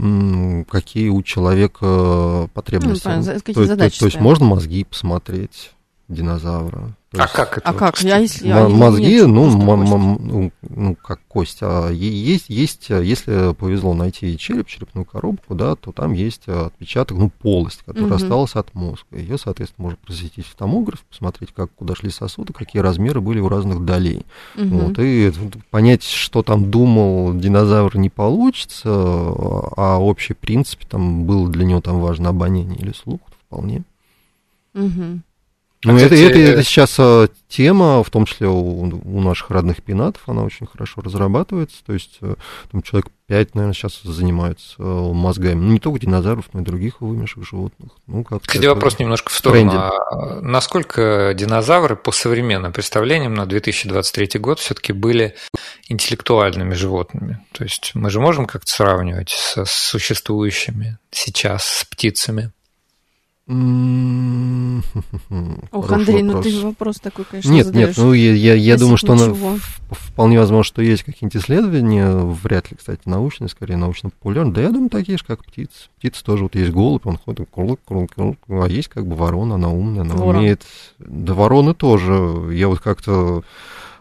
S3: какие у человека потребности. Ну,
S2: какие то, задачи
S3: то, то есть можно мозги посмотреть динозавра,
S1: а как это?
S2: А как?
S1: Я,
S2: если,
S3: я мозги, нет, ну, ну, ну, как кость. А есть, есть, если повезло найти череп, черепную коробку, да, то там есть отпечаток, ну, полость, которая угу. осталась от мозга. Ее, соответственно, можно просветить в томограф, посмотреть, как, куда шли сосуды, какие размеры были у разных долей. Угу. Вот, и понять, что там думал динозавр, не получится, а общий принцип, там, было для него там важно обоняние или слух, вполне.
S2: Угу.
S3: Ну, это, это, это сейчас а, тема, в том числе у, у наших родных пинатов, она очень хорошо разрабатывается. То есть э, там человек 5, наверное, сейчас занимается э, мозгами. Ну, не только динозавров, но и других вымерших животных. Ну, как
S1: Кстати, вопрос немножко в сторону. А насколько динозавры по современным представлениям на 2023 год все-таки были интеллектуальными животными? То есть мы же можем как-то сравнивать со существующими сейчас с птицами?
S2: Ох, Андрей, вопрос. ну ты вопрос такой, конечно,
S3: Нет, задаешь. нет, ну я, я, я думаю, что на, вполне возможно, что есть какие-нибудь исследования, вряд ли, кстати, научные, скорее научно-популярные. Да я думаю, такие же, как птицы. Птицы тоже, вот есть голубь, он ходит, круг, круг, круг, а есть как бы ворона, она умная, она Ворон. умеет... Да вороны тоже. Я вот как-то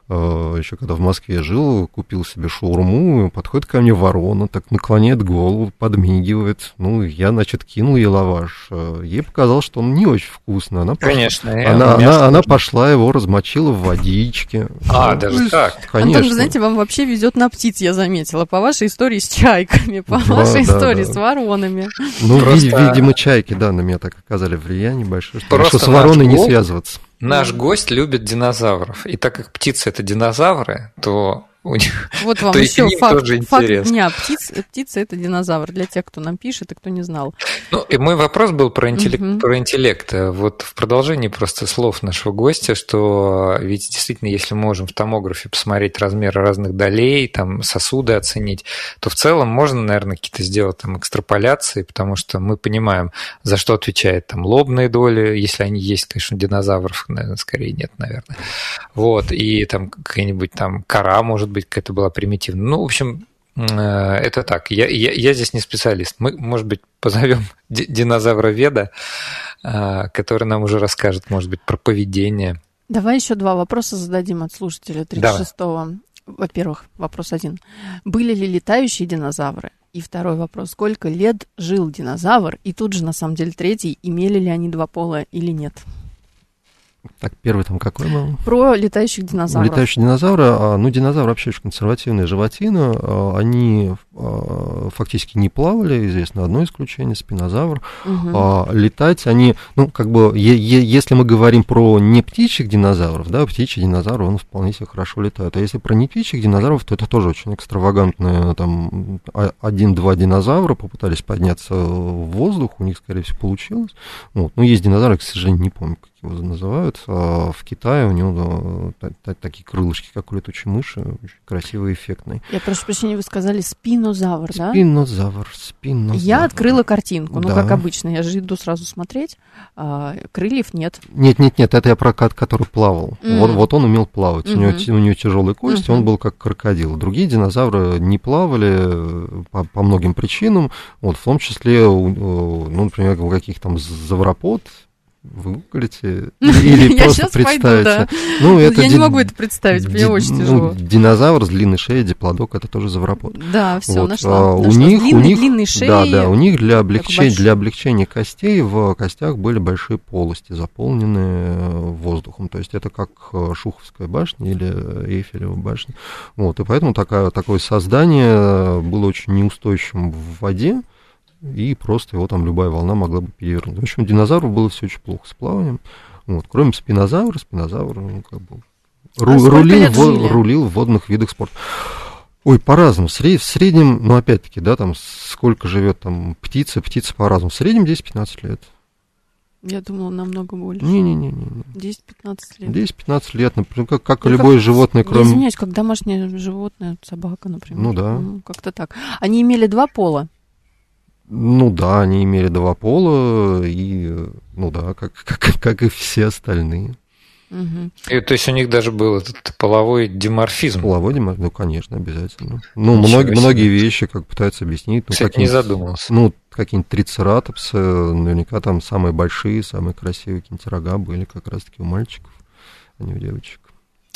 S3: еще когда в Москве жил, купил себе шаурму, подходит ко мне ворона, так наклоняет голову, подмигивает. Ну, я, значит, кинул ей лаваш. Э, ей показалось, что он не очень вкусный. Она
S1: Конечно.
S3: Пошла, она, она, она пошла его, размочила в водичке.
S1: А, ну, даже так?
S2: Конечно. Антон, знаете, вам вообще везет на птиц, я заметила. По вашей истории с чайками, по да, вашей да, истории да. с воронами.
S3: Ну, Просто... видимо, чайки, да, на меня так оказали влияние большое, что с вороной не связываться.
S1: Наш гость любит динозавров. И так как птицы это динозавры, то у них.
S2: Вот вам еще факт, факт дня. Птиц, птица – это динозавр. Для тех, кто нам пишет и кто не знал.
S1: Ну, и мой вопрос был про интеллект. Угу. Про интеллект. Вот в продолжении просто слов нашего гостя, что ведь действительно, если мы можем в томографе посмотреть размеры разных долей, там сосуды оценить, то в целом можно, наверное, какие-то сделать там экстраполяции, потому что мы понимаем, за что отвечает там лобные доли, если они есть, конечно, динозавров, наверное, скорее нет, наверное. Вот, и там какая-нибудь там кора может может быть, какая-то была примитивная. Ну, в общем, э, это так. Я, я, я здесь не специалист. Мы, может быть, позовем <laughs> динозавра Веда, э, который нам уже расскажет, может быть, про поведение.
S2: Давай еще два вопроса зададим от слушателя 36-го. Во-первых, вопрос один. Были ли летающие динозавры? И второй вопрос. Сколько лет жил динозавр? И тут же, на самом деле, третий. Имели ли они два пола или нет?
S3: Так, первый там какой был?
S2: Про летающих динозавров.
S3: Летающие динозавры, а, ну, динозавры вообще очень консервативные животины, а, они а, фактически не плавали, известно одно исключение, спинозавр. Угу. Летать они, ну, как бы, если мы говорим про не птичьих динозавров, да, птичий динозавр, он вполне себе хорошо летает. А если про не птичьих динозавров, то это тоже очень экстравагантные, там, один-два динозавра попытались подняться в воздух, у них, скорее всего, получилось. Вот. Ну, есть динозавры, к сожалению, не помню, его называют. А в Китае у него такие крылышки, как у летучей мыши, очень красивые, эффектные.
S2: Я прошу прощения, вы сказали спинозавр, да?
S3: Спинозавр, спинозавр.
S2: Я открыла картинку, ну, как обычно, я же иду сразу смотреть, а, крыльев нет.
S3: Нет, нет, нет, это я про кат, который плавал. Mm. Вот, вот он умел плавать, mm-hmm. у, него, у него тяжелые кости, mm-hmm. он был как крокодил. Другие динозавры не плавали э, по, по многим причинам, вот, в том числе, ну, например, у каких там завропод, вы гуглите <laughs> или просто представите?
S2: Ну, это я не могу это представить, мне очень ну, тяжело.
S3: Динозавр с длинной шеей, диплодок, это тоже завропод.
S2: Да, все, нашла.
S3: А у них, у них. Да, да, у них для облегчения, для облегчения костей в костях были большие полости, заполненные э, воздухом. То есть это как э, Шуховская башня или Эйфелева башня. Вот, и поэтому такое создание было очень неустойчивым в воде и просто его там любая волна могла бы перевернуть. В общем, динозавру было все очень плохо с плаванием. Вот. Кроме спинозавра, спинозавр ну, как бы ру, а рулил, в, рулил в водных видах спорта. Ой, по-разному. В среднем, ну, опять-таки, да, там сколько живет там птица, птица по-разному. В среднем 10-15 лет.
S2: Я думала, намного больше.
S3: Не-не-не.
S2: 10-15 лет.
S3: 10-15 лет, например, как, как ну, любое как, животное, кроме...
S2: Извиняюсь, как домашнее животное, собака, например.
S3: Ну да.
S2: Ну, как-то так. Они имели два пола.
S3: Ну да, они имели два пола, и, ну да, как, <laughs> как, как и все остальные.
S1: Угу. И, то есть у них даже был этот половой диморфизм.
S3: Половой диморфизм, ну, конечно, обязательно. Ну, многие, многие вещи, как пытаются объяснить. Ну,
S1: Кстати, не задумывался.
S3: Ну, какие-нибудь трицератопсы, наверняка там самые большие, самые красивые какие-нибудь рога были как раз-таки у мальчиков, а не у девочек.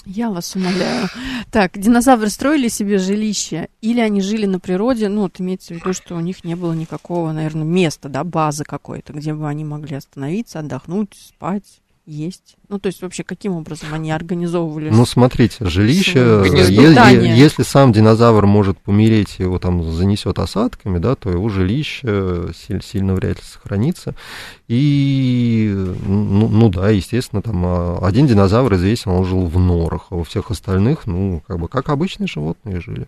S2: Я вас умоляю. Так, динозавры строили себе жилище, или они жили на природе, ну, вот имеется в виду, что у них не было никакого, наверное, места, да, базы какой-то, где бы они могли остановиться, отдохнуть, спать есть? Ну, то есть вообще каким образом они организовывали?
S3: Ну, смотрите, жилище, е- если сам динозавр может помереть, его там занесет осадками, да, то его жилище сильно вряд ли сохранится. И, ну, ну да, естественно, там а, один динозавр известен, он жил в норах, а у всех остальных, ну, как бы, как обычные животные жили.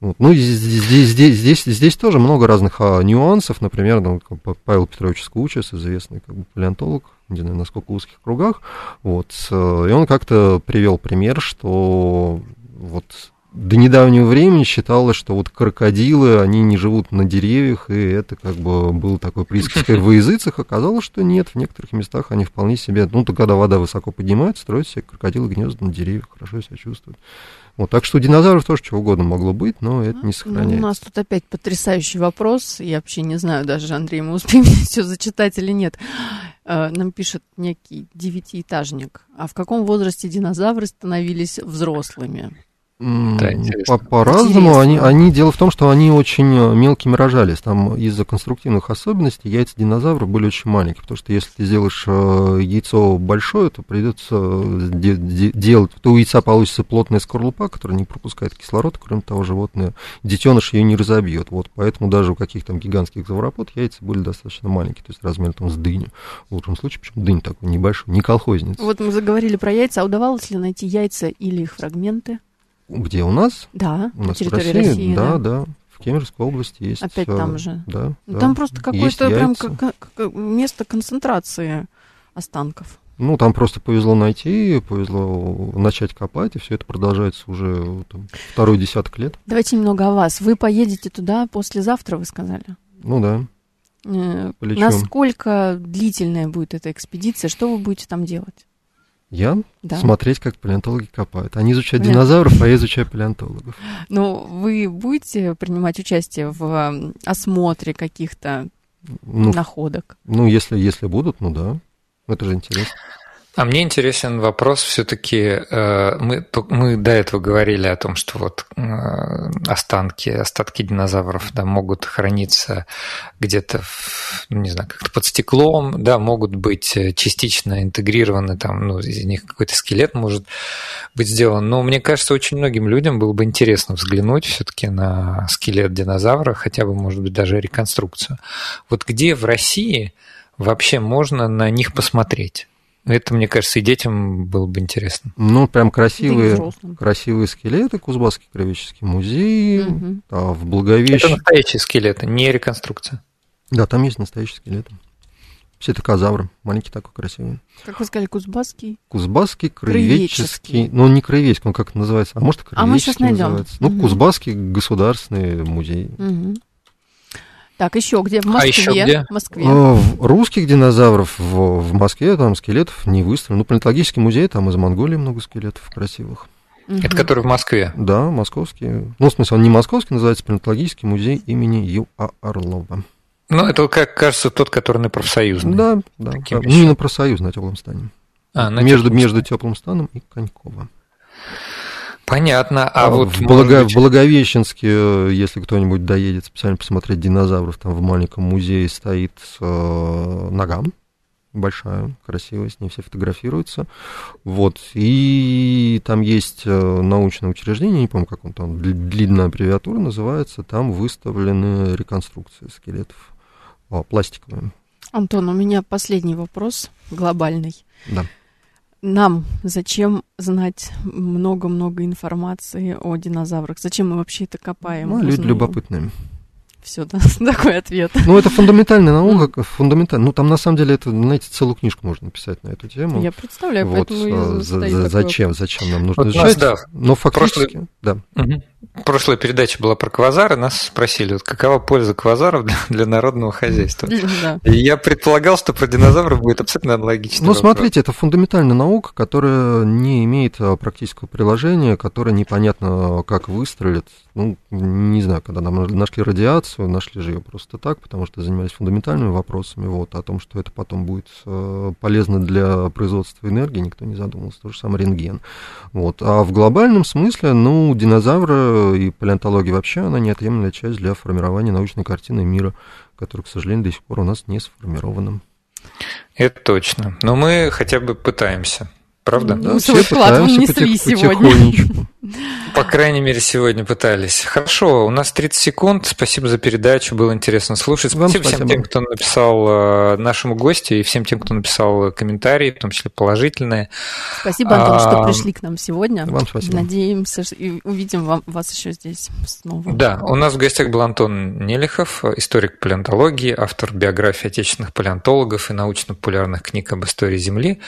S3: Вот. Ну, здесь, здесь, здесь, здесь тоже много разных а, нюансов. Например, ну, Павел Петрович Скучес, известный как бы, палеонтолог, насколько узких кругах. Вот. И он как-то привел пример, что вот до недавнего времени считалось, что вот крокодилы, они не живут на деревьях, и это как бы был такой присказкой в языцах. Оказалось, что нет, в некоторых местах они вполне себе, ну, то когда вода высоко поднимается, строят себе крокодилы гнезда на деревьях, хорошо себя чувствуют. Вот, так что у динозавров тоже чего угодно могло быть, но это не сохраняется.
S2: Ну, у нас тут опять потрясающий вопрос. Я вообще не знаю даже, Андрей, мы успеем <laughs> все зачитать или нет. Э, нам пишет некий девятиэтажник. А в каком возрасте динозавры становились взрослыми?
S3: По, по-разному. Они, они, дело в том, что они очень э, мелкими рожались. Там из-за конструктивных особенностей яйца динозавров были очень маленькие. Потому что если ты сделаешь э, яйцо большое, то придется де- де- делать... То у яйца получится плотная скорлупа, которая не пропускает кислород. Кроме того, животное, детеныш ее не разобьет. Вот поэтому даже у каких-то там гигантских завропод яйца были достаточно маленькие. То есть размер там с дыню. В лучшем случае, почему дынь такой небольшой, не колхозница.
S2: Вот мы заговорили про яйца. А удавалось ли найти яйца или их фрагменты?
S3: Где у нас?
S2: Да,
S3: у нас в России, России да, да, да. В Кемеровской области есть.
S2: Опять э, там же.
S3: Да.
S2: Ну, там да. просто какое-то прям как, как, место концентрации останков.
S3: Ну, там просто повезло найти, повезло начать копать, и все это продолжается уже там, второй десяток лет.
S2: Давайте немного о вас. Вы поедете туда послезавтра, вы сказали?
S3: Ну да.
S2: Э, Полечем. Насколько длительная будет эта экспедиция? Что вы будете там делать?
S3: Я? Да. Смотреть, как палеонтологи копают. Они изучают Нет. динозавров, а я изучаю палеонтологов.
S2: Ну, вы будете принимать участие в осмотре каких-то ну, находок?
S3: Ну, если, если будут, ну да. Это же интересно.
S1: А мне интересен вопрос все-таки, э, мы, мы до этого говорили о том, что вот э, останки, остатки динозавров да, могут храниться где-то, не знаю, как-то под стеклом, да, могут быть э, частично интегрированы, там, ну, из них какой-то скелет может быть сделан. Но мне кажется, очень многим людям было бы интересно взглянуть все-таки на скелет динозавра, хотя бы, может быть, даже реконструкцию. Вот где в России вообще можно на них посмотреть? Это, мне кажется, и детям было бы интересно.
S3: Ну, прям красивые, да красивые скелеты, Кузбасский кровеческий музей, угу. а в Благовещ...
S1: Это настоящие скелеты, не реконструкция.
S3: Да, там есть настоящие скелеты. Все это казавры, маленький такой красивый.
S2: Как вы сказали, Кузбасский?
S3: Кузбасский, краеведческий. Ну, он не краеведческий, он как называется, а может, краеведческий а мы сейчас найдем. называется. Ну, угу. Кузбасский государственный музей.
S2: Угу. Так, еще где? В Москве. А еще
S1: где?
S2: В Москве.
S3: А, русских динозавров в, в Москве, там скелетов не выставлено. Ну, планетологический музей, там из Монголии много скелетов красивых.
S1: Это который в Москве?
S3: Да, московский. Ну, в смысле, он не московский, называется планетологический музей имени Ю.А. Орлова.
S1: Ну, это, как кажется, тот, который на профсоюзный.
S3: Да, да. да. Ну, не на профсоюз, на теплом стане. А, на между, теплом между теплым станом и Конькова.
S1: Понятно. А, а вот
S3: в, Благо... быть... в Благовещенске, э, если кто-нибудь доедет специально посмотреть динозавров, там в маленьком музее стоит э, нога большая, красивая, с ней все фотографируются. Вот. И там есть э, научное учреждение, не помню, как он там, длинная аббревиатура называется, там выставлены реконструкции скелетов о, пластиковые.
S2: Антон, у меня последний вопрос, глобальный.
S3: Да
S2: нам зачем знать много-много информации о динозаврах? Зачем мы вообще это копаем?
S3: Ну, люди любопытные.
S2: Все, да, <laughs> такой ответ.
S3: Ну, это фундаментальная наука, фундаментальная. Ну, там, на самом деле, это, знаете, целую книжку можно написать на эту тему.
S2: Я представляю, вот, поэтому
S3: а, за, за, Зачем, зачем нам нужно вот изучать? Нас, да, Но фактически, прошлый, да.
S1: Угу. Прошлая передача была про квазары, нас спросили, вот какова польза квазаров для, для народного хозяйства. <laughs> Да. И я предполагал, что про динозавров будет абсолютно аналогично.
S3: Ну, смотрите, это фундаментальная наука, которая не имеет а, практического приложения, которая непонятно как выстрелит. Ну, не знаю, когда нам нашли радиацию, нашли же ее просто так, потому что занимались фундаментальными вопросами, вот, о том, что это потом будет э, полезно для производства энергии, никто не задумывался, то же самое рентген. Вот. А в глобальном смысле, ну, динозавры и палеонтология вообще, она неотъемлемая часть для формирования научной картины мира, которая, к сожалению, до сих пор у нас не сформирована.
S1: Это точно. Но мы хотя бы пытаемся. Правда?
S2: Да, ну, свой вклад внесли сегодня.
S1: По крайней мере, сегодня пытались. Хорошо, у нас 30 секунд. Спасибо за передачу, было интересно слушать. Спасибо, спасибо. всем тем, кто написал э, нашему гостю, и всем тем, кто написал комментарии, в том числе положительные.
S2: Спасибо, Антон, а, что пришли к нам сегодня.
S3: Вам спасибо.
S2: Надеемся, и увидим вам, вас еще здесь снова.
S1: Да, у нас в гостях был Антон Нелихов, историк палеонтологии, автор биографии отечественных палеонтологов и научно-популярных книг об истории Земли.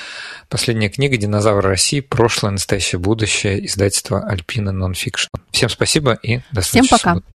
S1: Последняя книга «Динозавр России. Прошлое, настоящее, будущее» «Альпина нонфикшн. Всем спасибо и до
S2: следующей
S1: Всем пока.